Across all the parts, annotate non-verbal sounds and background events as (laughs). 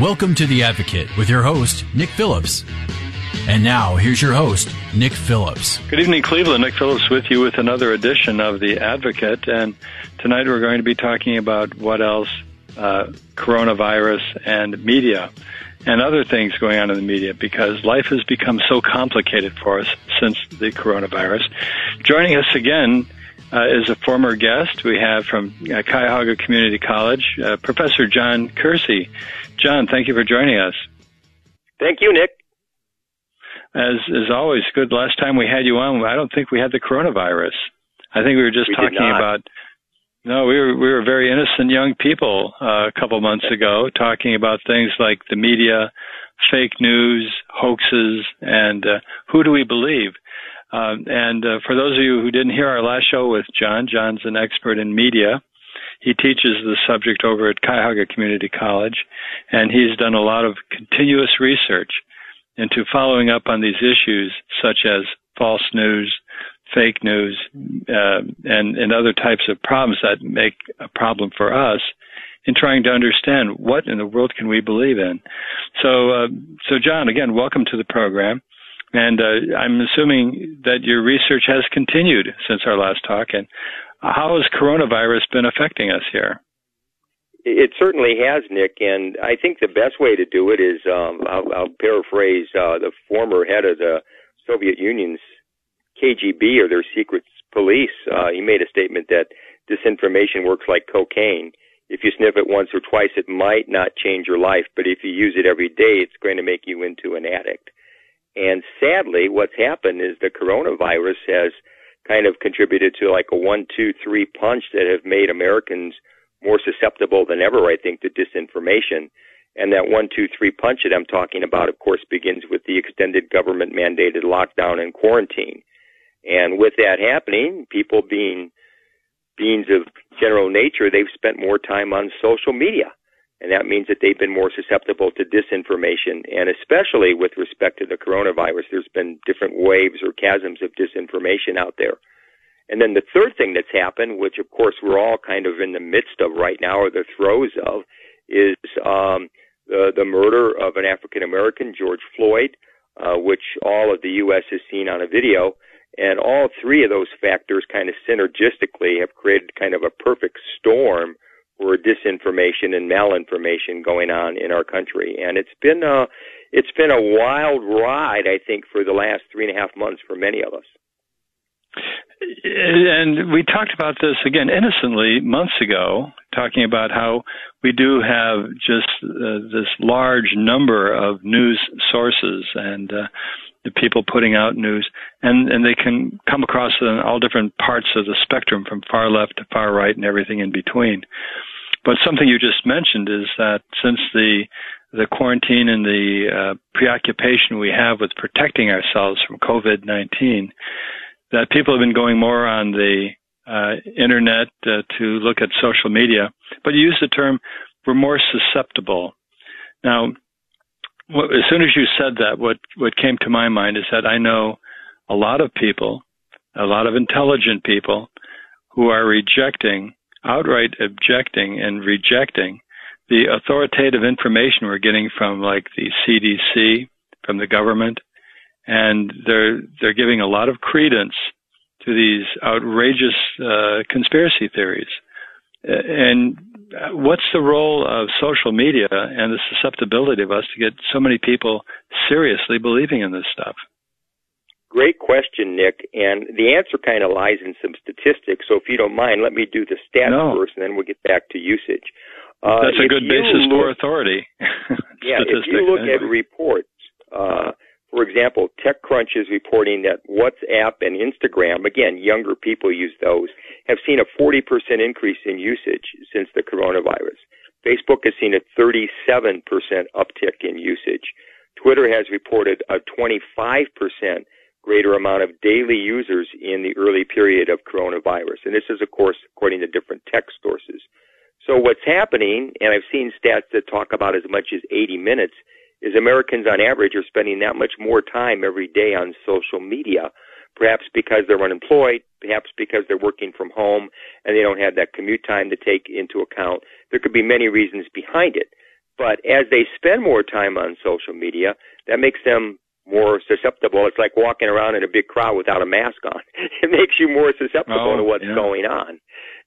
Welcome to The Advocate with your host, Nick Phillips. And now, here's your host, Nick Phillips. Good evening, Cleveland. Nick Phillips with you with another edition of The Advocate. And tonight we're going to be talking about what else uh, coronavirus and media and other things going on in the media because life has become so complicated for us since the coronavirus. Joining us again uh, is a former guest we have from uh, Cuyahoga Community College, uh, Professor John Kerezy. John, thank you for joining us. Thank you, Nick. As as always, good. Last time we had you on, I don't think we had the coronavirus. I think we were just we talking about. No, we were we were very innocent young people uh, a couple months ago, talking about things like the media, fake news, hoaxes, and uh, who do we believe? Um, and uh, for those of you who didn't hear our last show with John, John's an expert in media. He teaches the subject over at Cuyahoga Community College, and he's done a lot of continuous research into following up on these issues, such as false news, fake news, uh, and, and other types of problems that make a problem for us in trying to understand what in the world can we believe in. So, uh, so John, again, welcome to the program. And uh, I'm assuming that your research has continued since our last talk. And how has coronavirus been affecting us here? It certainly has, Nick, and I think the best way to do it is um, I'll, I'll paraphrase uh, the former head of the Soviet Union's KGB or their secret police. Uh, he made a statement that disinformation works like cocaine. If you sniff it once or twice, it might not change your life, but if you use it every day, it's going to make you into an addict. And sadly, what's happened is the coronavirus has kind of contributed to like a one, two, three punch that have made Americans more susceptible than ever, I think, to disinformation. And that one, two, three punch that I'm talking about, of course, begins with the extended government mandated lockdown and quarantine. And with that happening, people being beings of general nature, they've spent more time on social media. And that means that they've been more susceptible to disinformation. And especially with respect to the coronavirus, there's been different waves or chasms of disinformation out there. And then the third thing that's happened, which of course we're all kind of in the midst of right now or the throes of, is um, the, the murder of an African American, George Floyd, uh, which all of the U.S. has seen on a video. And all three of those factors kind of synergistically have created kind of a perfect storm for disinformation and malinformation going on in our country. And it's been a, it's been a wild ride, I think, for the last three and a half months for many of us. And we talked about this again innocently months ago, talking about how we do have just uh, this large number of news sources and uh, the people putting out news, and and they can come across in all different parts of the spectrum, from far left to far right, and everything in between. But something you just mentioned is that since the the quarantine and the uh, preoccupation we have with protecting ourselves from COVID nineteen, that people have been going more on the uh, internet uh, to look at social media. But you use the term we're more susceptible. Now, what, as soon as you said that, what what came to my mind is that I know a lot of people, a lot of intelligent people, who are rejecting, outright objecting and rejecting the authoritative information we're getting from like the CDC, from the government, and they're they're giving a lot of credence to these outrageous uh, conspiracy theories. And what's the role of social media and the susceptibility of us to get so many people seriously believing in this stuff? Great question, Nick. And the answer kind of lies in some statistics. So if you don't mind, let me do the stats no. first, and then we'll get back to usage. Uh, That's a good basis look, for authority. (laughs) yeah, if you look anyway. at reports, uh, for example, TechCrunch is reporting that WhatsApp and Instagram, again, younger people use those, have seen a 40% increase in usage since the coronavirus. Facebook has seen a 37% uptick in usage. Twitter has reported a 25% greater amount of daily users in the early period of coronavirus. And this is, of course, according to different tech sources. So what's happening, and I've seen stats that talk about as much as 80 minutes, is Americans on average are spending that much more time every day on social media. Perhaps because they're unemployed, perhaps because they're working from home and they don't have that commute time to take into account. There could be many reasons behind it. But as they spend more time on social media, that makes them more susceptible. It's like walking around in a big crowd without a mask on. (laughs) It makes you more susceptible oh, to what's yeah. going on.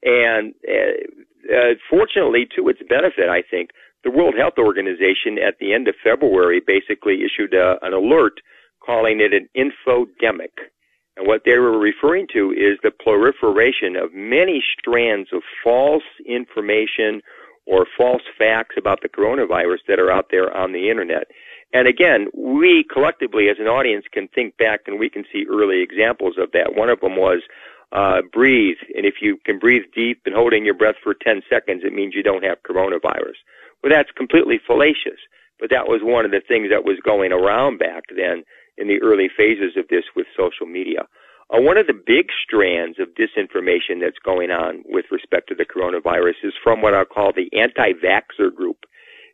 And uh, uh, fortunately, to its benefit, I think the World Health Organization at the end of February basically issued a, an alert calling it an infodemic. And what they were referring to is the proliferation of many strands of false information or false facts about the coronavirus that are out there on the internet. And again, we collectively as an audience can think back and we can see early examples of that. One of them was uh, breathe, and if you can breathe deep and hold in your breath for 10 seconds, it means you don't have coronavirus. Well, that's completely fallacious, but that was one of the things that was going around back then in the early phases of this with social media. Uh, one of the big strands of disinformation that's going on with respect to the coronavirus is from what I'll call the anti-vaxxer group.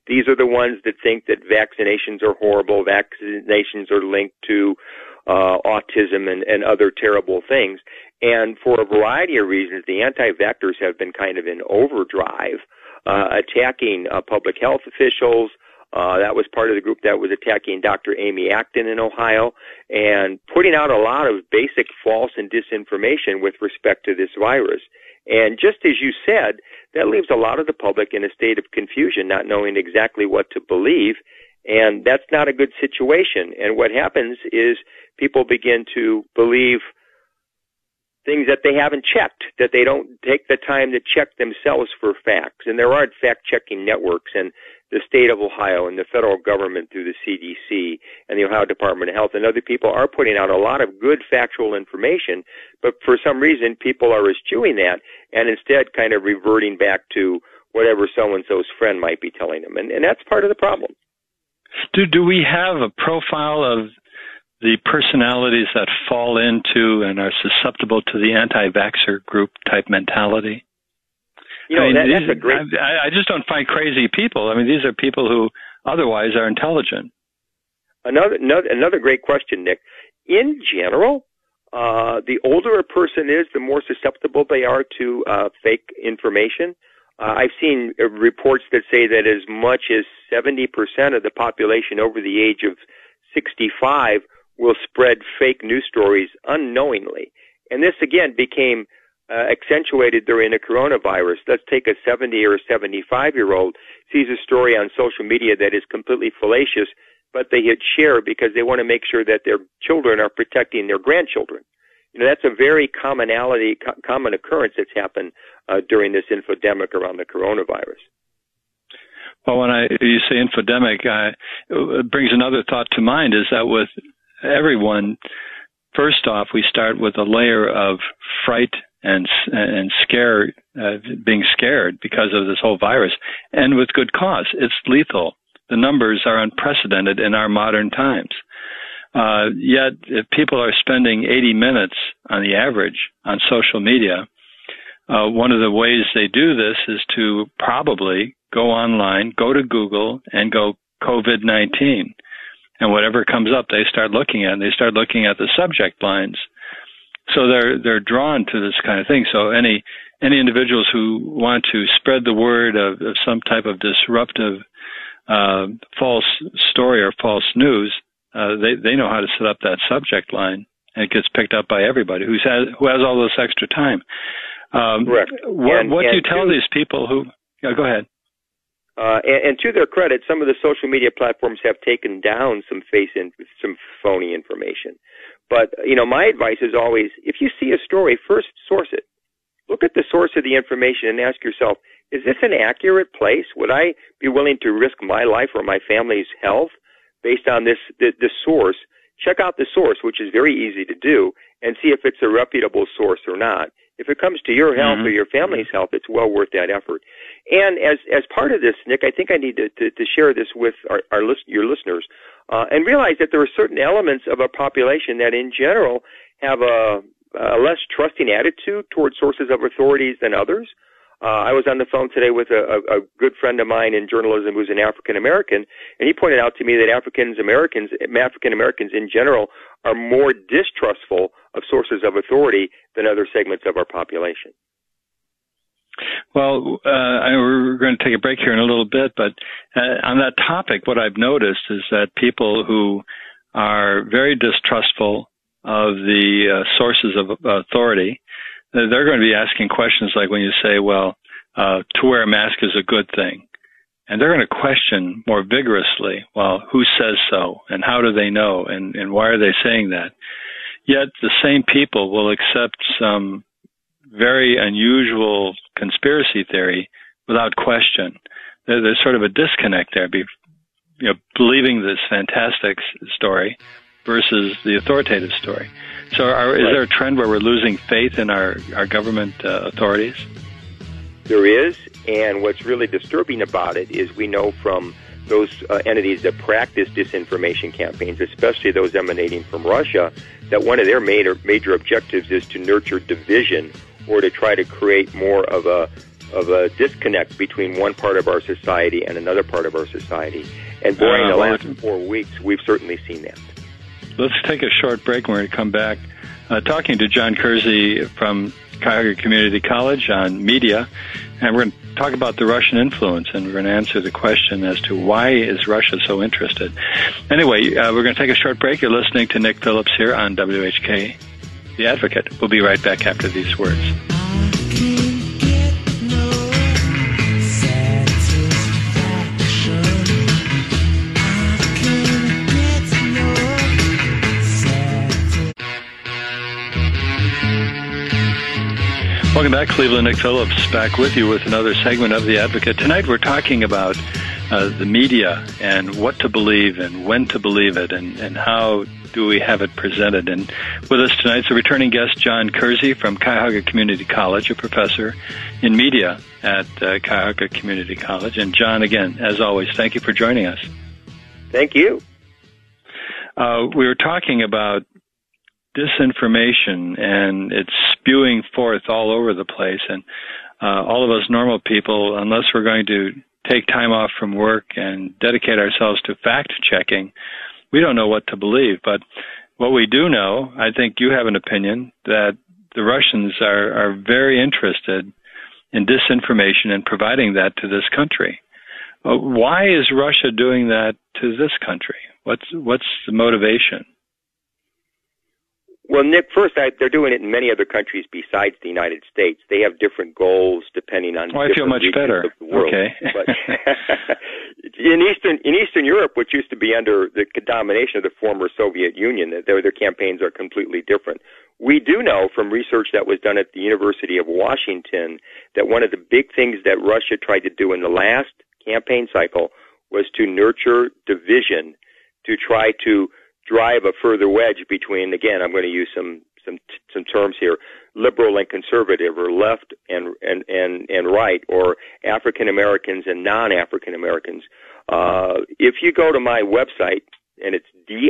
These are the ones that think that vaccinations are horrible, vaccinations are linked to uh, autism and, and other terrible things. And for a variety of reasons, the anti-vaxxers have been kind of in overdrive, uh, attacking uh, public health officials, uh, that was part of the group that was attacking Dr. Amy Acton in Ohio and putting out a lot of basic false and disinformation with respect to this virus. And just as you said, that leaves a lot of the public in a state of confusion, not knowing exactly what to believe. And that's not a good situation. And what happens is people begin to believe things that they haven't checked, that they don't take the time to check themselves for facts. And there aren't fact checking networks. And the state of Ohio and the federal government through the CDC and the Ohio Department of Health and other people are putting out a lot of good factual information, but for some reason people are eschewing that and instead kind of reverting back to whatever so and so's friend might be telling them. And, and that's part of the problem. Do, do we have a profile of the personalities that fall into and are susceptible to the anti vaxxer group type mentality? You know, I mean, that, these, that's a great. I, I just don't find crazy people. I mean, these are people who otherwise are intelligent. Another another, another great question, Nick. In general, uh, the older a person is, the more susceptible they are to uh, fake information. Uh, I've seen uh, reports that say that as much as 70% of the population over the age of 65 will spread fake news stories unknowingly. And this again became uh, accentuated during the coronavirus. Let's take a 70 or 75 year old sees a story on social media that is completely fallacious, but they hit share because they want to make sure that their children are protecting their grandchildren. You know, that's a very commonality, co- common occurrence that's happened uh, during this infodemic around the coronavirus. Well, when I you say infodemic, uh, it brings another thought to mind: is that with everyone, first off, we start with a layer of fright and and scare, uh, being scared because of this whole virus, and with good cause. It's lethal. The numbers are unprecedented in our modern times. Uh, yet, if people are spending 80 minutes on the average on social media, uh, one of the ways they do this is to probably go online, go to Google, and go COVID 19. And whatever comes up, they start looking at. And they start looking at the subject lines so they're they're drawn to this kind of thing. So any any individuals who want to spread the word of, of some type of disruptive uh, false story or false news, uh, they they know how to set up that subject line, and it gets picked up by everybody who's has who has all this extra time. Um, Correct. What, and, what and do you tell these people who? Yeah, go ahead. Uh, and, and, to their credit, some of the social media platforms have taken down some face in, some phony information. But, you know, my advice is always, if you see a story, first source it. Look at the source of the information and ask yourself, is this an accurate place? Would I be willing to risk my life or my family's health based on this, this, source? Check out the source, which is very easy to do, and see if it's a reputable source or not. If it comes to your health mm-hmm. or your family's health, it's well worth that effort. And as as part of this, Nick, I think I need to, to, to share this with our, our list, your listeners uh, and realize that there are certain elements of a population that, in general, have a, a less trusting attitude towards sources of authorities than others. Uh, I was on the phone today with a, a, a good friend of mine in journalism who's an African American, and he pointed out to me that Africans Americans, African Americans in general, are more distrustful of sources of authority than other segments of our population. Well, uh, we're going to take a break here in a little bit, but uh, on that topic, what I've noticed is that people who are very distrustful of the uh, sources of authority, they're going to be asking questions like when you say, well, uh, to wear a mask is a good thing. And they're going to question more vigorously, well, who says so? And how do they know? And, and why are they saying that? Yet the same people will accept some very unusual conspiracy theory without question. there's sort of a disconnect there, be, you know, believing this fantastic story versus the authoritative story. So, are, is there a trend where we're losing faith in our our government uh, authorities? There is, and what's really disturbing about it is we know from those uh, entities that practice disinformation campaigns, especially those emanating from Russia, that one of their major major objectives is to nurture division or to try to create more of a of a disconnect between one part of our society and another part of our society. And during uh, the last four weeks, we've certainly seen that. Let's take a short break. when We're going to come back uh, talking to John Kerezy from Cuyahoga Community College on media, and we're going to talk about the Russian influence, and we're going to answer the question as to why is Russia so interested. Anyway, uh, we're going to take a short break. You're listening to Nick Phillips here on WHK, The Advocate. We'll be right back after these words. Welcome back, Cleveland. Nick Phillips back with you with another segment of The Advocate. Tonight we're talking about uh, the media and what to believe and when to believe it and, and how do we have it presented. And with us tonight is a returning guest, John Kerezy from Cuyahoga Community College, a professor in media at uh, Cuyahoga Community College. And John, again, as always, thank you for joining us. Thank you. Uh, we were talking about disinformation and it's spewing forth all over the place. And uh, all of us normal people, unless we're going to take time off from work and dedicate ourselves to fact checking, we don't know what to believe. But what we do know, I think you have an opinion that the Russians are, are very interested in disinformation and providing that to this country. Uh, why is Russia doing that to this country? What's what's the motivation? Well, Nick, first, I, they're doing it in many other countries besides the United States. They have different goals depending on. Oh, I feel much better. Of the world. Okay. (laughs) but (laughs) in Eastern in Eastern Europe, which used to be under the domination of the former Soviet Union, their their campaigns are completely different. We do know from research that was done at the University of Washington that one of the big things that Russia tried to do in the last campaign cycle was to nurture division, to try to drive a further wedge between again I'm going to use some some some terms here liberal and conservative or left and and and and right or African Americans and non-African Americans. Uh, if you go to my website and it's di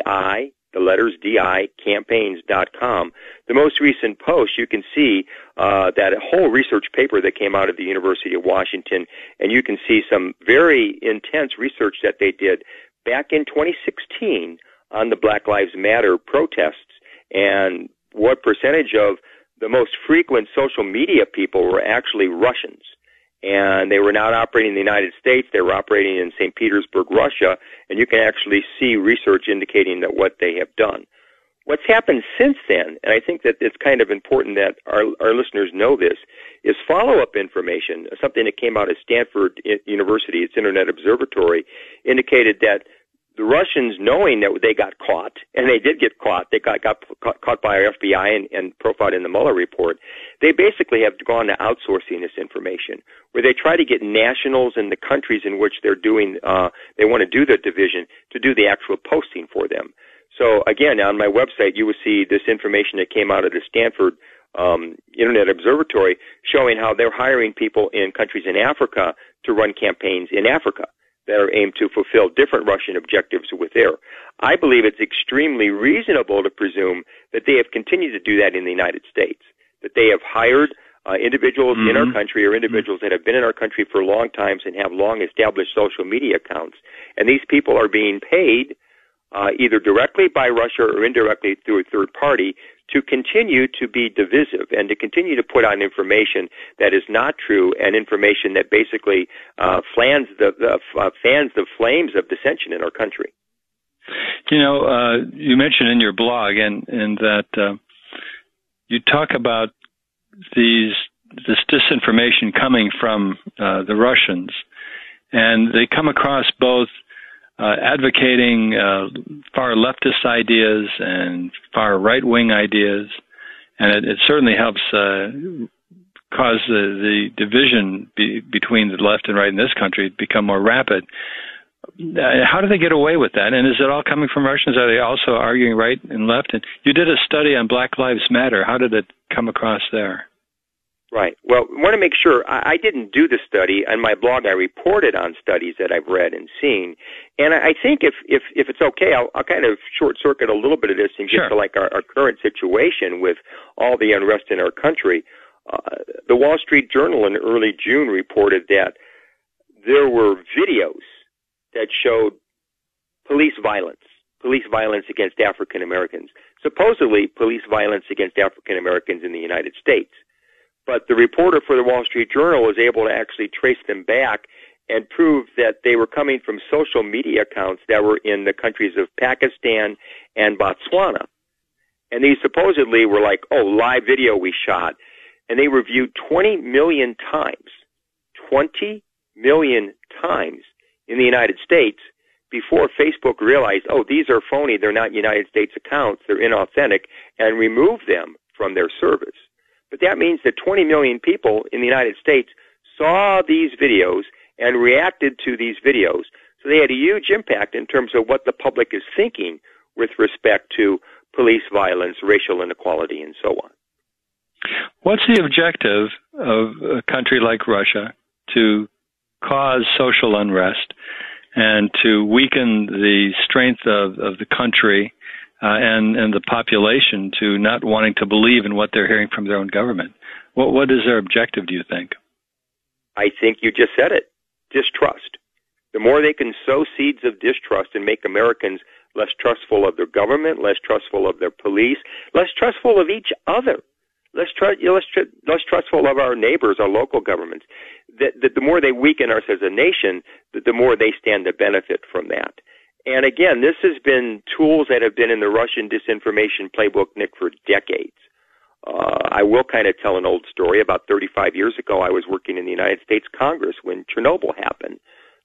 the letters di campaigns.com the most recent post you can see uh, that whole research paper that came out of the University of Washington and you can see some very intense research that they did back in 2016 on the Black Lives Matter protests and what percentage of the most frequent social media people were actually Russians. And they were not operating in the United States, they were operating in St. Petersburg, Russia, and you can actually see research indicating that what they have done. What's happened since then, and I think that it's kind of important that our, our listeners know this, is follow-up information, something that came out of Stanford University, its Internet Observatory, indicated that the Russians, knowing that they got caught, and they did get caught, they got, got caught, caught by our FBI and, and profiled in the Mueller report, they basically have gone to outsourcing this information, where they try to get nationals in the countries in which they're doing, uh, they want to do the division to do the actual posting for them. So again, on my website, you will see this information that came out of the Stanford um, Internet Observatory showing how they're hiring people in countries in Africa to run campaigns in Africa that are aimed to fulfill different Russian objectives with their. I believe it's extremely reasonable to presume that they have continued to do that in the United States, that they have hired uh, individuals mm-hmm. in our mm-hmm. country or individuals that have been in our country for long times and have long established social media accounts. And these people are being paid uh, either directly by Russia or indirectly through a third party to continue to be divisive and to continue to put on information that is not true and information that basically uh, fans the, the uh, fans the flames of dissension in our country. You know, uh, you mentioned in your blog and and that uh, you talk about these this disinformation coming from uh, the Russians, and they come across both uh, advocating uh, far leftist ideas and far right wing ideas, and it, it certainly helps uh, cause the, the division be, between the left and right in this country become more rapid. Uh, how do they get away with that? And is it all coming from Russians? Are they also arguing right and left? And you did a study on Black Lives Matter. How did it come across there? Right. Well, I want to make sure I, I didn't do the study. On my blog, I reported on studies that I've read and seen, and I, I think if if if it's okay, I'll, I'll kind of short circuit a little bit of this and get sure. to like our, our current situation with all the unrest in our country. Uh, the Wall Street Journal in early June reported that there were videos that showed police violence, police violence against African Americans, supposedly police violence against African Americans in the United States. But the reporter for the Wall Street Journal was able to actually trace them back and prove that they were coming from social media accounts that were in the countries of Pakistan and Botswana. And these supposedly were like, oh, live video we shot. And they were viewed 20 million times. 20 million times in the United States before Facebook realized, oh, these are phony, they're not United States accounts, they're inauthentic, and removed them from their service. But that means that 20 million people in the United States saw these videos and reacted to these videos. So they had a huge impact in terms of what the public is thinking with respect to police violence, racial inequality, and so on. What's the objective of a country like Russia to cause social unrest and to weaken the strength of, of the country uh, and and the population to not wanting to believe in what they're hearing from their own government. What what is their objective? Do you think? I think you just said it. Distrust. The more they can sow seeds of distrust and make Americans less trustful of their government, less trustful of their police, less trustful of each other, less, tr- less, tr- less trustful of our neighbors, our local governments, that, that the more they weaken us as a nation, the more they stand to benefit from that. And again, this has been tools that have been in the Russian disinformation playbook, Nick, for decades. Uh, I will kind of tell an old story. About 35 years ago, I was working in the United States Congress when Chernobyl happened,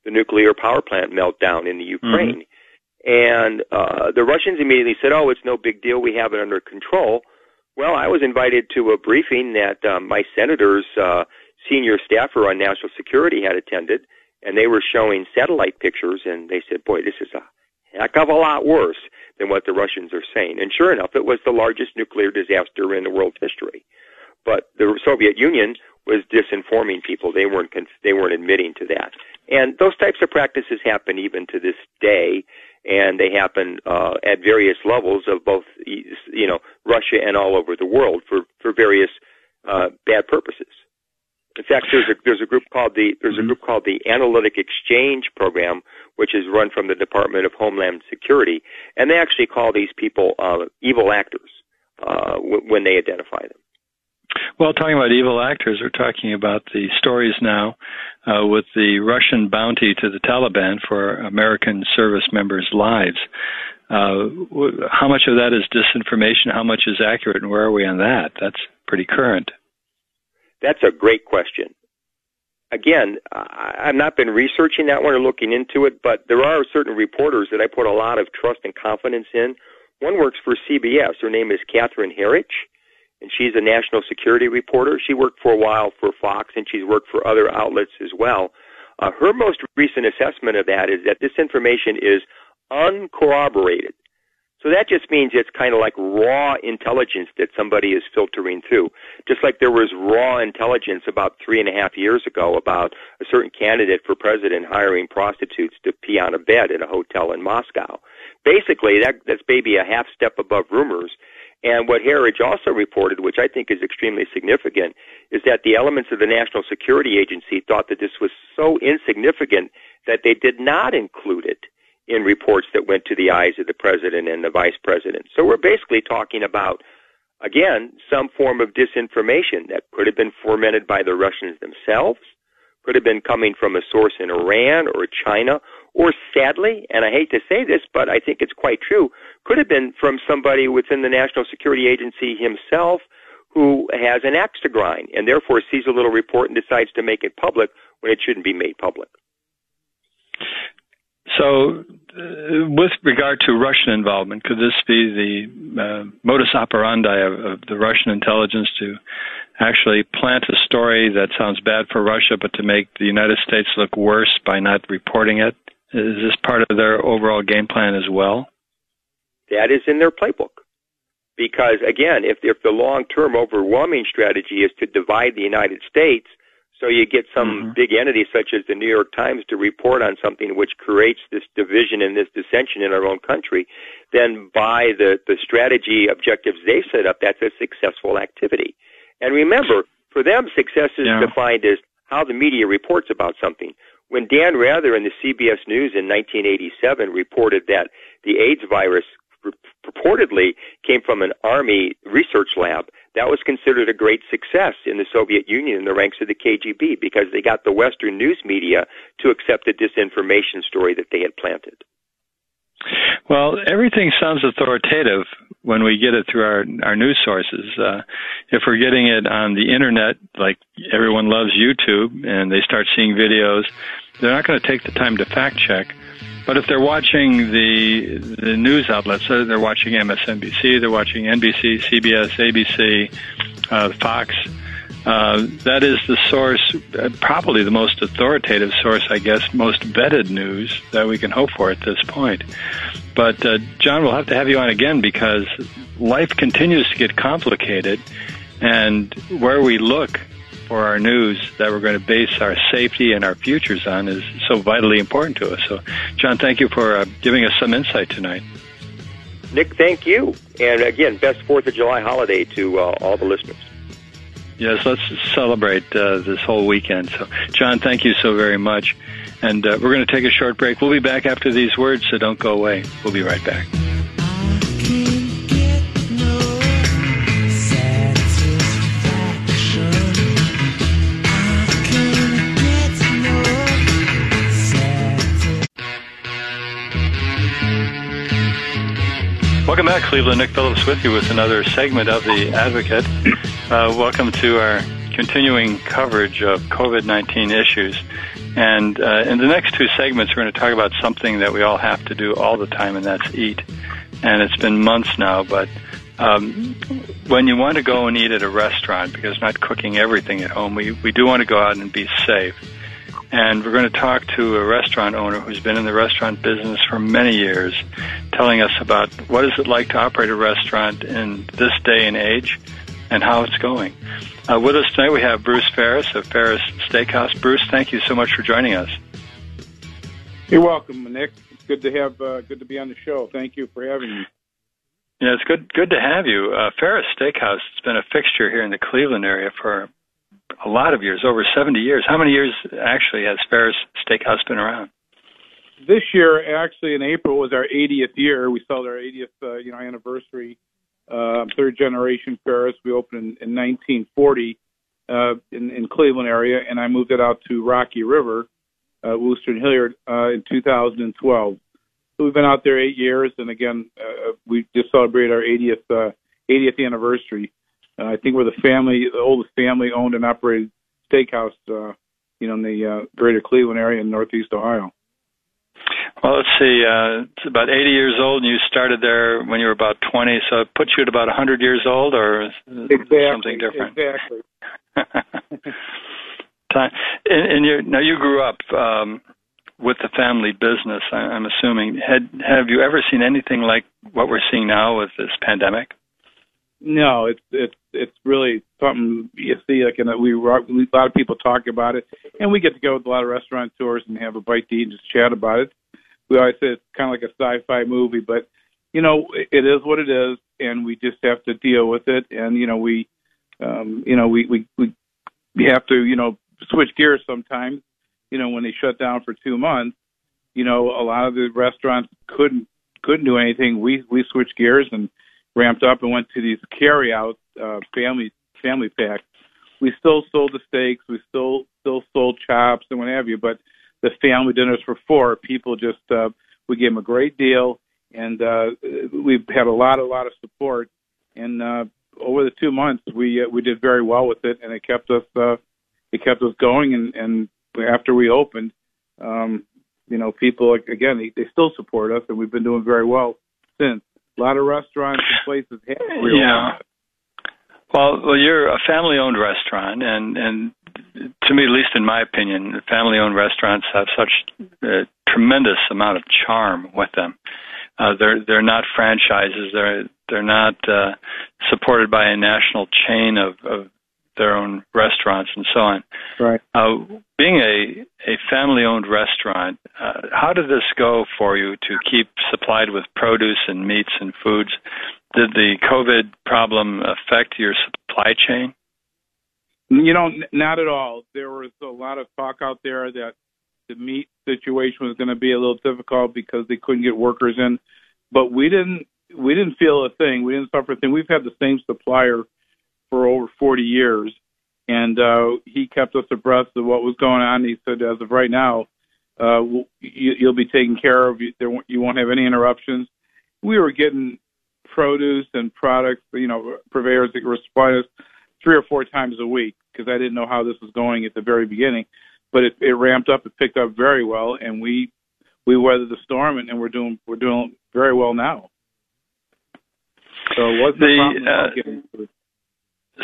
the nuclear power plant meltdown in the Ukraine. Mm-hmm. And uh, the Russians immediately said, "Oh, it's no big deal. We have it under control." Well, I was invited to a briefing that um, my senator's uh, senior staffer on national security had attended, and they were showing satellite pictures, and they said, "Boy, this is a heck of a lot worse than what the Russians are saying." And sure enough, it was the largest nuclear disaster in the world's history. But the Soviet Union was disinforming people; they weren't they weren't admitting to that. And those types of practices happen even to this day, and they happen uh, at various levels of both, you know, Russia and all over the world for for various uh, bad purposes. In fact, there's a there's a group called the there's a mm-hmm. group called the Analytic Exchange Program, which is run from the Department of Homeland Security, and they actually call these people uh, evil actors uh, w- when they identify them. Well, talking about evil actors, we're talking about the stories now uh, with the Russian bounty to the Taliban for American service members' lives. Uh, how much of that is disinformation? How much is accurate, and where are we on that? That's pretty current. That's a great question. Again, I've not been researching that one or looking into it, but there are certain reporters that I put a lot of trust and confidence in. One works for CBS. Her name is Catherine Herridge, and she's a national security reporter. She worked for a while for Fox, and she's worked for other outlets as well. Uh, her most recent assessment of that is that this information is uncorroborated. So that just means it's kind of like raw intelligence that somebody is filtering through. Just like there was raw intelligence about three and a half years ago about a certain candidate for president hiring prostitutes to pee on a bed at a hotel in Moscow. Basically, that, that's maybe a half step above rumors. And what Herridge also reported, which I think is extremely significant, is that the elements of the National Security Agency thought that this was so insignificant that they did not include it in reports that went to the eyes of the president and the vice president. So we're basically talking about again, some form of disinformation that could have been fomented by the Russians themselves, could have been coming from a source in Iran or China, or sadly, and I hate to say this, but I think it's quite true, could have been from somebody within the National Security Agency himself who has an axe to grind and therefore sees a little report and decides to make it public when it shouldn't be made public. So, uh, with regard to Russian involvement, could this be the uh, modus operandi of, of, the Russian intelligence to actually plant a story that sounds bad for Russia, but to make the United States look worse by not reporting it? Is this part of their overall game plan as well? That is in their playbook. Because again, if, if the long-term overwhelming strategy is to divide the United States, so you get some mm-hmm. big entity such as the New York Times to report on something which creates this division and this dissension in our own country, then by the, the strategy objectives they set up, that's a successful activity. And remember, for them, success is yeah. defined as how the media reports about something. When Dan Rather in the CBS News in 1987 reported that the AIDS virus purportedly came from an army research lab, that was considered a great success in the Soviet Union in the ranks of the KGB because they got the Western news media to accept the disinformation story that they had planted. Well, everything sounds authoritative when we get it through our our news sources. Uh, if we're getting it on the internet, like everyone loves YouTube, and they start seeing videos, they're not going to take the time to fact check. But if they're watching the the news outlets, they're watching MSNBC, they're watching NBC, CBS, ABC, uh, Fox. Uh, that is the source, uh, probably the most authoritative source, I guess, most vetted news that we can hope for at this point. But uh, John, we'll have to have you on again because life continues to get complicated, and where we look for our news that we're going to base our safety and our futures on is so vitally important to us. So, John, thank you for uh, giving us some insight tonight. Nick, thank you. And again, best 4th of July holiday to uh, all the listeners. Yes, let's celebrate uh, this whole weekend. So, John, thank you so very much. And uh, we're going to take a short break. We'll be back after these words, so don't go away. We'll be right back. Welcome back, Cleveland. Nick Phillips with you with another segment of The Advocate. Uh, welcome to our continuing coverage of COVID 19 issues. And uh, in the next two segments, we're going to talk about something that we all have to do all the time, and that's eat. And it's been months now, but um, when you want to go and eat at a restaurant, because not cooking everything at home, we, we do want to go out and be safe. And we're going to talk to a restaurant owner who's been in the restaurant business for many years, telling us about what is it like to operate a restaurant in this day and age and how it's going. Uh, with us tonight, we have Bruce Ferris of Ferris Steakhouse. Bruce, thank you so much for joining us. You're welcome, Nick. It's good to have uh, good to be on the show. Thank you for having me. Yeah, it's good good to have you. Uh, Ferris Steakhouse has been a fixture here in the Cleveland area for a lot of years, over 70 years. How many years actually has Ferris Steakhouse been around? This year, actually, in April was our 80th year. We celebrated our 80th, uh, you know, anniversary. Uh, third generation Ferris. We opened in, in 1940 uh, in, in Cleveland area, and I moved it out to Rocky River, uh, Wooster and Hilliard, uh, in 2012. So we've been out there eight years, and again, uh, we just celebrated our 80th uh, 80th anniversary uh, I think we're the family, the oldest family-owned and operated steakhouse, uh, you know, in the uh, greater Cleveland area in Northeast Ohio. Well, let's see. Uh, it's about 80 years old, and you started there when you were about 20. So it puts you at about 100 years old, or exactly, something different. Exactly. (laughs) Time. And, and you now you grew up um, with the family business. I, I'm assuming. Had have you ever seen anything like what we're seeing now with this pandemic? No, it's it's it's really something you see. Like, in a, we a lot of people talk about it, and we get to go with a lot of restaurant tours and have a bite to eat and just chat about it. We always say it's kind of like a sci-fi movie, but you know, it is what it is, and we just have to deal with it. And you know, we, um, you know, we we we we have to you know switch gears sometimes. You know, when they shut down for two months, you know, a lot of the restaurants couldn't couldn't do anything. We we switched gears and ramped up and went to these carry out uh, family family packs, we still sold the steaks, we still still sold chops and what have you, but the family dinners for four. People just uh, we gave them a great deal and uh, we've had a lot a lot of support. And uh, over the two months we uh, we did very well with it and it kept us uh, it kept us going and and after we opened um, you know people again they, they still support us and we've been doing very well since a lot of restaurants and places have yeah. Well, well, you're a family-owned restaurant, and and to me, at least in my opinion, family-owned restaurants have such a tremendous amount of charm with them. Uh, they're they're not franchises. They're they're not uh, supported by a national chain of, of their own restaurants and so on. Right. Uh, being a a family-owned restaurant, uh, how did this go for you to keep supplied with produce and meats and foods? Did the COVID problem affect your supply chain? You know, not at all. There was a lot of talk out there that the meat situation was going to be a little difficult because they couldn't get workers in, but we didn't. We didn't feel a thing. We didn't suffer a thing. We've had the same supplier for over 40 years, and uh, he kept us abreast of what was going on. He said, as of right now, uh, you, you'll be taken care of. You, there, you won't have any interruptions. We were getting produce and products, you know, purveyors that were supplying us three or four times a week because I didn't know how this was going at the very beginning. But it, it ramped up, it picked up very well, and we we weathered the storm, and, and we're doing we're doing very well now. So it wasn't the, uh,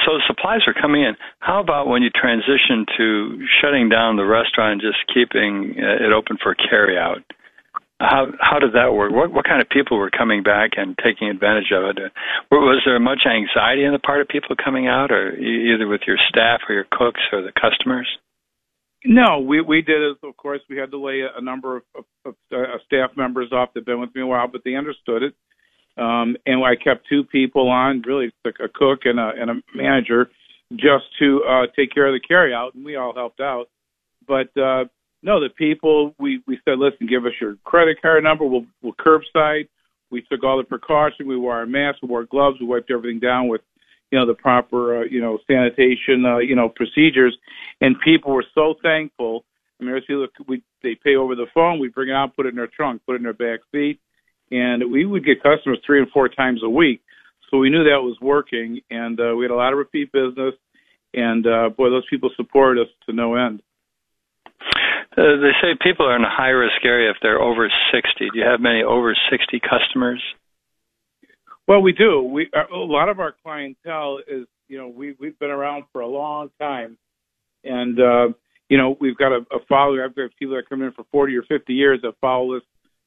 so supplies are coming in. How about when you transition to shutting down the restaurant and just keeping uh, it open for carryout? How how did that work? What what kind of people were coming back and taking advantage of it? Was there much anxiety on the part of people coming out, or either with your staff or your cooks or the customers? No, we we did it. Of course, we had to lay a, number of, of, of uh, staff members off that've been with me a while, but they understood it. Um, and I kept two people on, really a cook and a, and a manager, just to uh, take care of the carryout, and we all helped out. But uh, no, the people we we said, listen, give us your credit card number. We'll we'll curbside. We took all the precautions. We wore our masks. We wore gloves. We wiped everything down with, you know, the proper uh, you know sanitation uh, you know procedures. And people were so thankful. I mean, look, we they pay over the phone. We bring it out, put it in their trunk, put it in their back seat and we would get customers three and four times a week. So we knew that was working, and uh, we had a lot of repeat business. And uh, boy, those people supported us to no end. Uh, they say people are in a high risk area if they're over 60. Do you have many over 60 customers? Well, we do. We uh, a lot of our clientele is you know we we've been around for a long time, and uh, you know we've got a, a following. I've got people that come in for 40 or 50 years that follow us,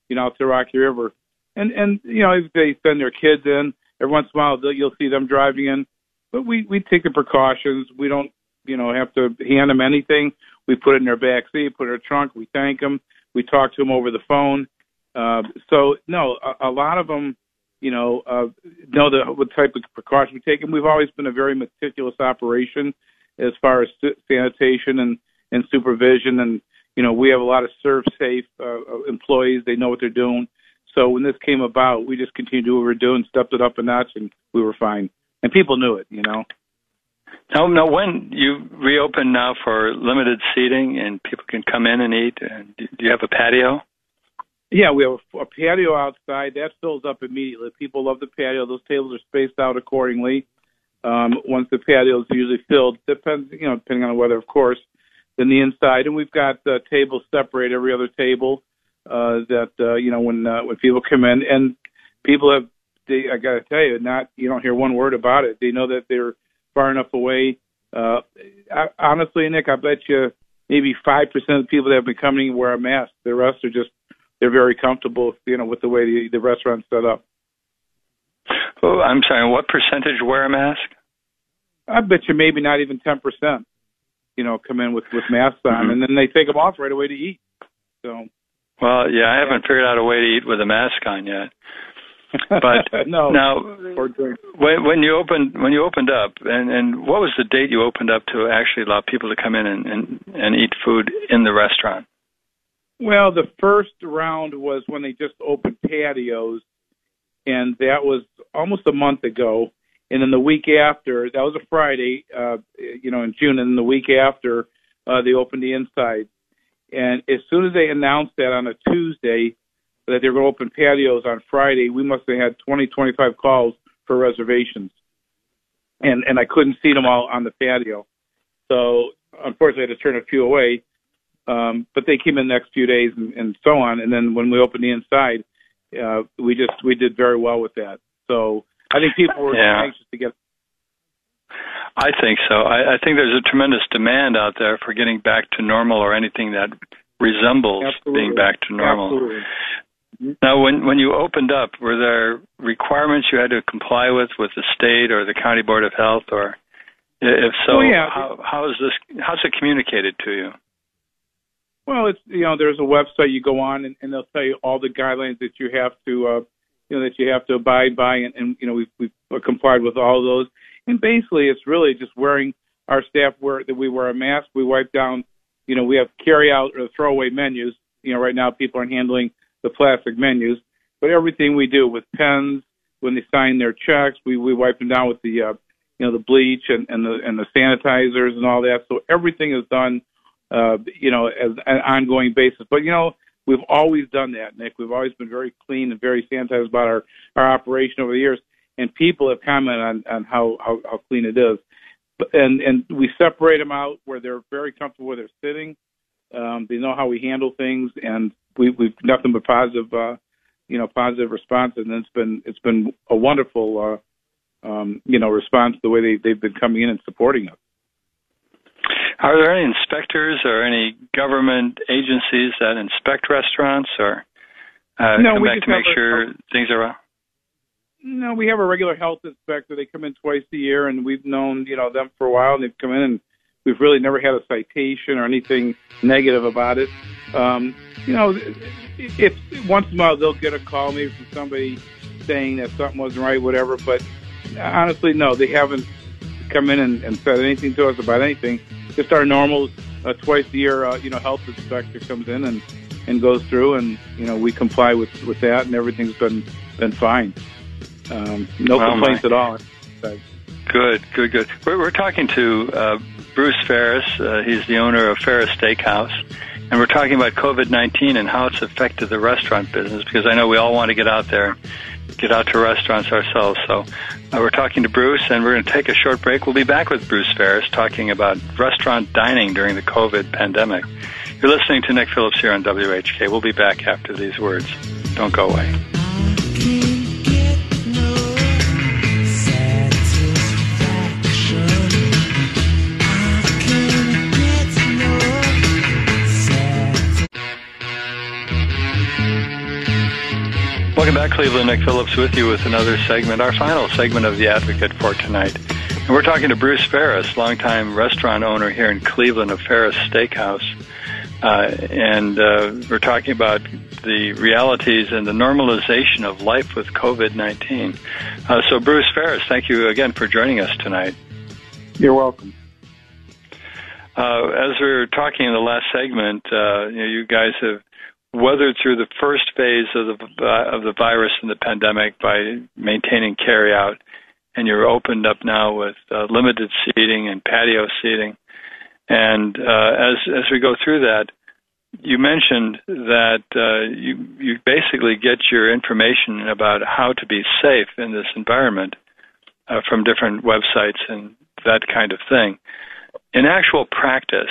you know, out to Rocky River and and you know they send their kids in. Every once in a while you'll see them driving in. But we we take the precautions. We don't you know have to hand them anything. We put it in their back seat put it in their trunk. We thank them. We talk to them over the phone. Uh, so no a, a lot of them you know uh, know the what type of precaution we take. And we've always been a very meticulous operation as far as sanitation and and supervision. And you know we have a lot of serve safe uh, employees. They know what they're doing so when this came about, we just continued to do what we were doing, stepped it up a notch, and we were fine. And people knew it, you know. Now, now, when you reopen now for limited seating and people can come in and eat, and do you have a patio? Yeah, we have a, a patio outside that fills up immediately. People love the patio; those tables are spaced out accordingly. Um, once the patio is usually filled, depends, you know, depending on the weather, of course. Then the inside, and we've got uh, tables separate every other table uh, that uh, you know when uh, when people come in and people have they I got to tell you not you don't hear one word about it. They know that they're far enough away. Uh, I, honestly, Nick, I bet you maybe five percent of the people that have been coming wear a mask. The rest are just they're very comfortable, you know, with the way the, the restaurant's set up. Oh, I'm sorry. What percentage wear a mask? I bet you maybe not even ten percent. You know, come in with with masks on, mm-hmm. and then they take them off right away to eat. So well, yeah, I haven't figured out a way to eat with a mask on yet. But (laughs) no, now, when, when you opened when you opened up, and and what was the date you opened up to actually allow people to come in and and, and eat food in the restaurant? Well, the first round was when they just opened patios, and that was almost a month ago. And then the week after, that was a Friday, uh, you know, in June, and then the week after, uh, they opened the inside. And as soon as they announced that on a Tuesday that they were going to open patios on Friday, we must have had 20, 25 calls for reservations. And and I couldn't see them all on the patio. So unfortunately, I had to turn a few away. Um, but they came in the next few days and, and so on. And then when we opened the inside, uh, we just we did very well with that. So I think people were yeah. anxious to get. I think so. I, I think there's a tremendous demand out there for getting back to normal or anything that resembles Absolutely. being back to normal. Absolutely. Now, when when you opened up, were there requirements you had to comply with with the state or the county board of health, or if so, oh, yeah. how how is this? How's it communicated to you? Well, it's you know there's a website you go on and, and they'll tell you all the guidelines that you have to uh, you know that you have to abide by, and, and you know we've we've complied with all of those. And basically, it's really just wearing our staff wear that we wear a mask. We wipe down, you know, we have carry out or throwaway menus. You know, right now people are handling the plastic menus, but everything we do with pens when they sign their checks, we we wipe them down with the uh, you know the bleach and and the and the sanitizers and all that. So everything is done, uh, you know, as an ongoing basis. But you know, we've always done that, Nick. We've always been very clean and very sanitized about our our operation over the years, and people have commented on on how how, how clean it is. But, and and we separate them out where they're very comfortable where they're sitting. Um, they know how we handle things, and we, we've nothing but positive, uh, you know, positive response, and it's been it's been a wonderful, uh, um, you know, response the way they they've been coming in and supporting us. Are there any inspectors or any government agencies that inspect restaurants or uh, no, come we back to make sure things are? No, we have a regular health inspector. They come in twice a year, and we've known you know them for a while. And they've come in, and we've really never had a citation or anything negative about it. Um, you know, if once in a while they'll get a call maybe from somebody saying that something wasn't right, whatever. But honestly, no, they haven't come in and, and said anything to us about anything. Just our normal uh, twice a year, uh, you know, health inspector comes in and and goes through, and you know, we comply with with that, and everything's been been fine. Um, no Well, complaints my- at all. Good, good, good. We're, we're talking to uh, Bruce Ferris. Uh, he's the owner of Ferris Steakhouse. And we're talking about COVID 19 and how it's affected the restaurant business because I know we all want to get out there, get out to restaurants ourselves. So uh, we're talking to Bruce and we're going to take a short break. We'll be back with Bruce Ferris talking about restaurant dining during the COVID pandemic. You're listening to Nick Phillips here on WHK. We'll be back after these words. Don't go away. Cleveland. Nick Phillips with you with another segment, our final segment of The Advocate for tonight. And we're talking to Bruce Ferris, longtime restaurant owner here in Cleveland of Ferris Steakhouse. Uh, and uh, we're talking about the realities and the normalization of life with COVID 19. Uh, so, Bruce Ferris, thank you again for joining us tonight. You're welcome. Uh, as we were talking in the last segment, uh, you, know, you guys have weathered through the first phase of the uh, of the virus and the pandemic by maintaining carryout, and you're opened up now with uh, limited seating and patio seating. And uh, as as we go through that, you mentioned that uh, you you basically get your information about how to be safe in this environment uh, from different websites and that kind of thing. In actual practice,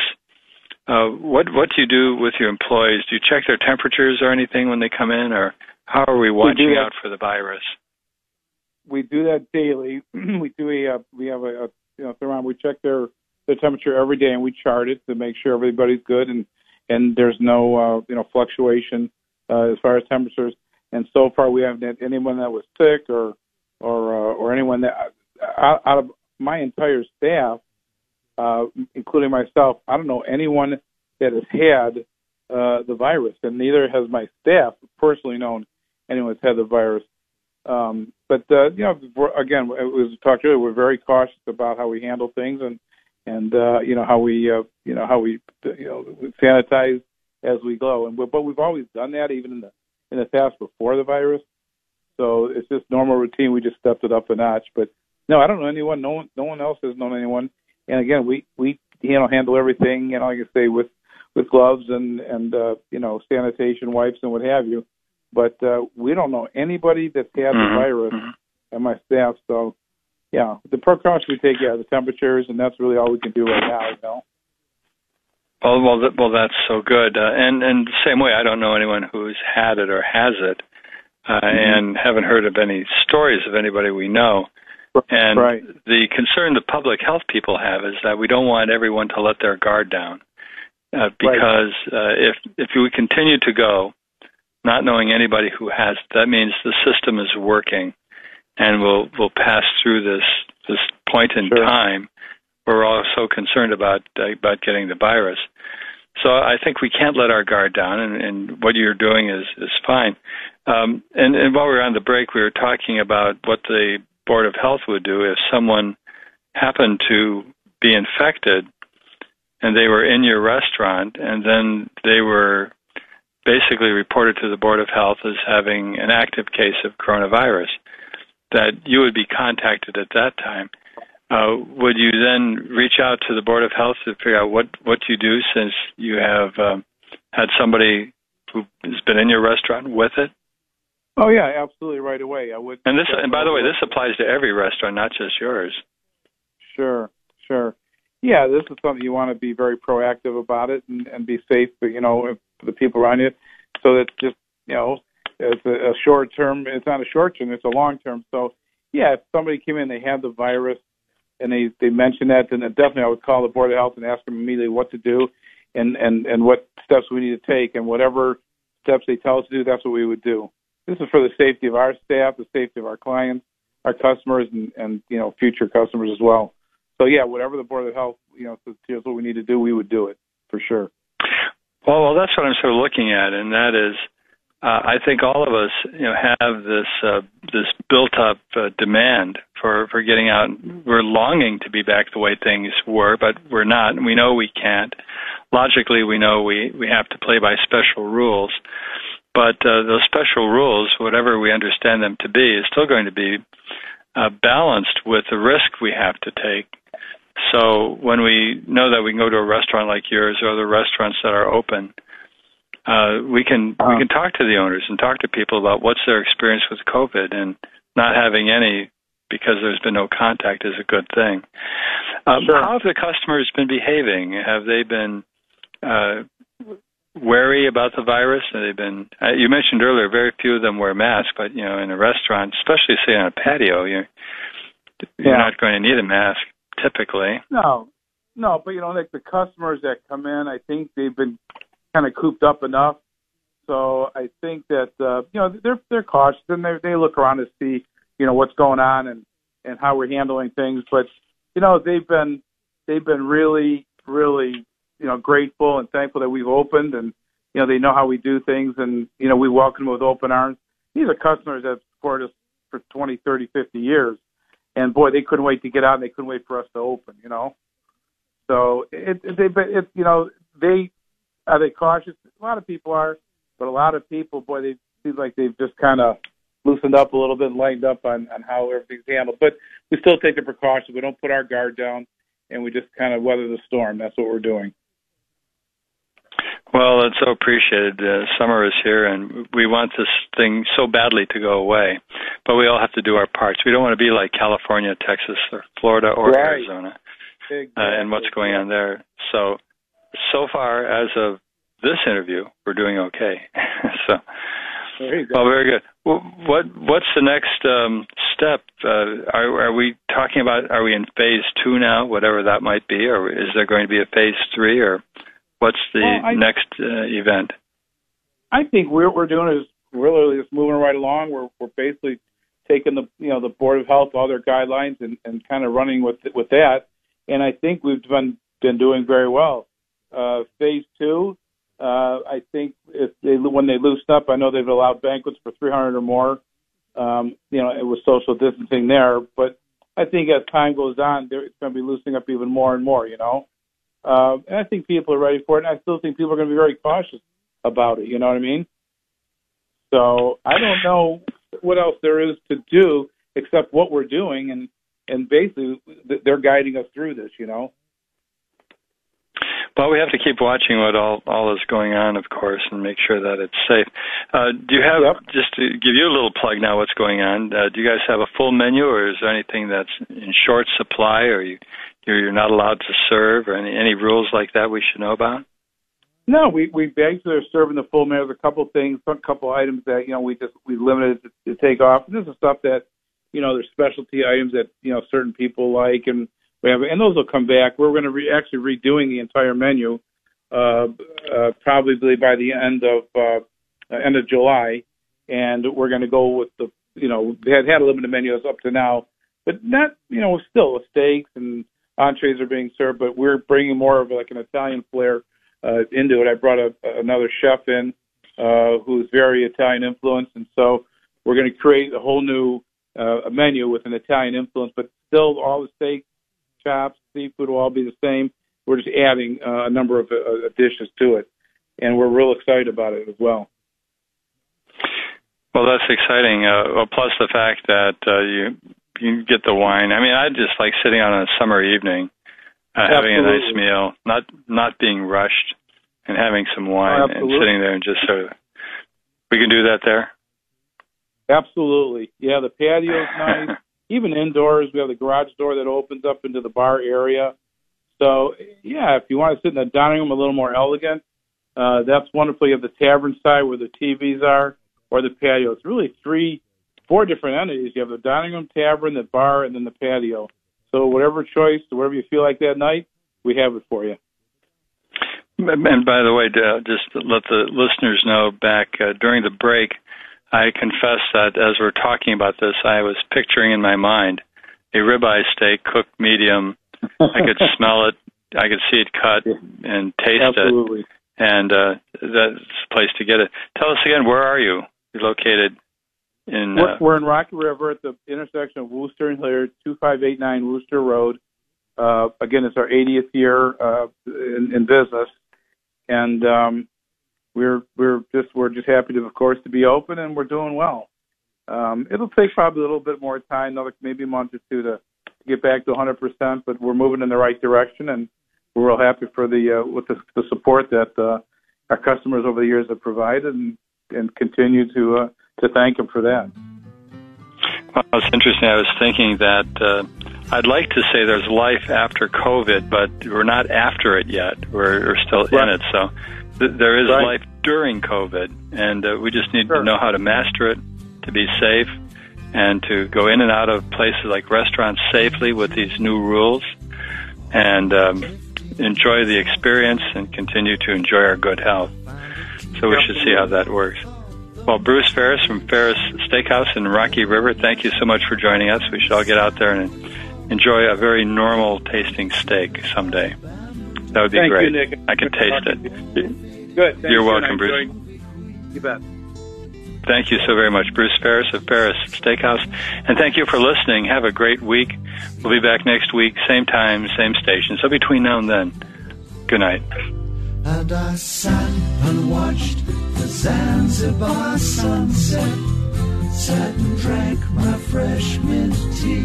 uh, what what do you do with your employees? Do you check their temperatures or anything when they come in, or how are we watching that. out for the virus? we do that daily. (clears throat) we do a uh, we have a, a you know thermometer. We check their their temperature every day and we chart it to make sure everybody's good and and there's no uh, you know fluctuation uh, as far as temperatures. And so far we haven't had anyone that was sick or or uh, or anyone that out, out of my entire staff, uh, including myself, I don't know anyone that has had uh, the virus, and neither has my staff personally known anyone that's had the virus. Um, but uh, you know, again, as we talked earlier, we're very cautious about how we handle things, and and uh, you know how we uh, you know how we you know sanitize as we go. And but we've always done that, even in the in the past before the virus. So it's just normal routine. We just stepped it up a notch. But no, I don't know anyone. No one, no one else has known anyone. And again, we we you know handle everything. You know, like I say, with with gloves and and uh, you know sanitation wipes and what have you. But uh, we don't know anybody that's had mm-hmm. the virus mm-hmm. and my staff. So yeah, the precautions we take, yeah, the temperatures, and that's really all we can do right now. You know. Well, well, well, that's so good. Uh, and and the same way, I don't know anyone who's had it or has it, uh, mm-hmm. and haven't heard of any stories of anybody we know. And right. the concern the public health people have is that we don't want everyone to let their guard down, uh, because right. uh, if if we continue to go, not knowing anybody who has, that means the system is working, and we'll we'll pass through this this point in sure. time we're all so concerned about uh, about getting the virus. So I think we can't let our guard down, and, and what you're doing is is fine. Um, and, and while we were on the break, we were talking about what the board of health would do if someone happened to be infected and they were in your restaurant, and then they were basically reported to the board of health as having an active case of coronavirus. That you would be contacted at that time uh, would you then reach out to the Board of Health to figure out what, what you do since you have um, had somebody who has been in your restaurant with it? Oh yeah, absolutely right away. I would. And this, and by the way, this applies to every restaurant, not just yours. Sure, sure. Yeah, this is something you want to be very proactive about it and, and be safe, but you know, for the people around you. So that's just you know, it's a, a short term. It's not a short term. It's a long term. So yeah, if somebody came in, they had the virus, and they they mentioned that, then definitely I would call the board of health and ask them immediately what to do, and and and what steps we need to take, and whatever steps they tell us to do, that's what we would do. This is for the safety of our staff, the safety of our clients, our customers, and and you know future customers as well. So yeah, whatever the board of health you know says here's what we need to do, we would do it for sure. Well, well, that's what I'm sort of looking at, and that is uh, I think all of us, you know, have this uh, this built-up uh, demand for for getting out. We're longing to be back the way things were, but we're not, and we know we can't. Logically, we know we we have to play by special rules, but uh, those special rules, whatever we understand them to be, is still going to be uh, balanced with the risk we have to take. So when we know that we can go to a restaurant like yours or other restaurants that are open uh, we can uh-huh. we can talk to the owners and talk to people about what's their experience with COVID and not having any because there's been no contact is a good thing. Um, sure. How have the customers been behaving? Have they been uh, wary about the virus? They've they been? Uh, you mentioned earlier, very few of them wear masks, but you know, in a restaurant, especially say on a patio, you're you're yeah. not going to need a mask typically. No, no, but you know, like the customers that come in, I think they've been kind of cooped up enough. So I think that uh, you know they're they're cautious and they they look around to see you know what's going on and and how we're handling things. But you know they've been they've been really really you know grateful and thankful that we've opened and you know they know how we do things and you know we welcome them with open arms. These are customers that've supported us for 20, 30, 50 years, and boy they couldn't wait to get out and they couldn't wait for us to open. You know, so it, it it you know they are they cautious? A lot of people are, but a lot of people, boy, they seem like they've just kind of loosened up a little bit, and lightened up on on how everything's handled. But we still take the precautions. We don't put our guard down, and we just kind of weather the storm. That's what we're doing. Well, it's so appreciated. Uh, summer is here, and we want this thing so badly to go away, but we all have to do our parts. We don't want to be like California, Texas, or Florida, or right. Arizona, exactly. uh, and what's going on there. So so far as of this interview, we're doing okay. (laughs) so, well, very good. What what's the next um, step? Uh, are, are we talking about? Are we in phase two now, whatever that might be, or is there going to be a phase three, or what's the well, I, next uh, event? I think what we're doing is we're just moving right along. We're we're basically taking the you know the board of health, all their guidelines, and and kind of running with with that. And I think we've been been doing very well. Uh, phase two, uh, I think if they when they loosen up, I know they've allowed banquets for 300 or more. Um, you know, it was social distancing there, but I think as time goes on, it's going to be loosening up even more and more. You know, uh, and I think people are ready for it. And I still think people are going to be very cautious about it. You know what I mean? So I don't know. what else there is to do except what we're doing, and and basically they're guiding us through this. You know. Well, we have to keep watching what all all is going on, of course, and make sure that it's safe. Uh, do you have yep. just to give you a little plug now? What's going on? Uh, do you guys have a full menu, or is there anything that's in short supply, or you you're not allowed to serve, or any any rules like that we should know about? No, we we basically are serving the full menu. There's a couple things, a couple items that you know we just we limited to, to take off. And this is stuff that you know there's specialty items that you know certain people like and we have, and those will come back. We're going to be actually redoing the entire menu, uh, uh, probably by the end of uh, end of July, and we're going to go with the, you know, they had had a limited menu up to now, but not, you know, still steaks and entrees are being served, but we're bringing more of like an Italian flair uh, into it. I brought a, another chef in uh, who's very Italian influenced, and so we're going to create a whole new uh, menu with an Italian influence, but still all the steaks chops, seafood will all be the same. We're just adding uh, a number of uh, dishes to it, and we're real excited about it as well. Well, that's exciting. Uh, well, plus the fact that uh, you you get the wine. I mean, I just like sitting on a summer evening, uh, having a nice meal, not not being rushed, and having some wine oh, and sitting there and just sort of. We can do that there. Absolutely, yeah. The patio's (laughs) nice even indoors, we have the garage door that opens up into the bar area. So, yeah, if you want to sit in the dining room a little more elegant, uh, that's wonderful. You have the tavern side where the TVs are, or the patio. It's really three, four different entities. You have the dining room, tavern, the bar, and then the patio. So, whatever choice, whatever you feel like that night, we have it for you. And by the way, just let the listeners know back uh, during the break, I confess that as we're talking about this, I was picturing in my mind a ribeye steak cooked medium. I could (laughs) smell it, I could see it cut and taste it. Absolutely. it, and uh, that's the place to get it. Tell us again, where are you? You're located in. Uh, we're, we're in Rocky River at the intersection of Wooster and Hilliard, 2589 Wooster Road. Uh, again, it's our 80th year uh, in, in business, and um, we're we're just we're just happy to of course to be open and we're doing well. Um, it'll take probably a little bit more time, another maybe a month or two to, to get back to 100%, but we're moving in the right direction, and we're real happy for the uh, with the, the support that uh, our customers over the years have provided, and and continue to uh, to thank them for that. Well, it's interesting. I was thinking that uh, I'd like to say there's life after COVID, but we're not after it yet. We're, we're still right. in it. So there is right. life during COVID, and uh, we just need sure. to know how to master it, to be safe, and to go in and out of places like restaurants safely with these new rules, and um, enjoy the experience and continue to enjoy our good health. So we should see how that works. Well, Bruce Ferris from Ferris Steakhouse in Rocky River, thank you so much for joining us. We should all get out there and enjoy a very normal tasting steak someday. That would be Thank great. You. I can taste it. Good. Thanks You're welcome, Bruce. Enjoyed... You bet. Thank you so very much, Bruce Ferris of Ferris Steakhouse. And thank you for listening. Have a great week. We'll be back next week, same time, same station. So between now and then, good night. And I sat and watched the Zanzibar sunset. Sat and drank my fresh mint tea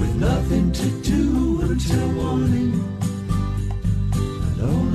with nothing to do until morning. I don't oh,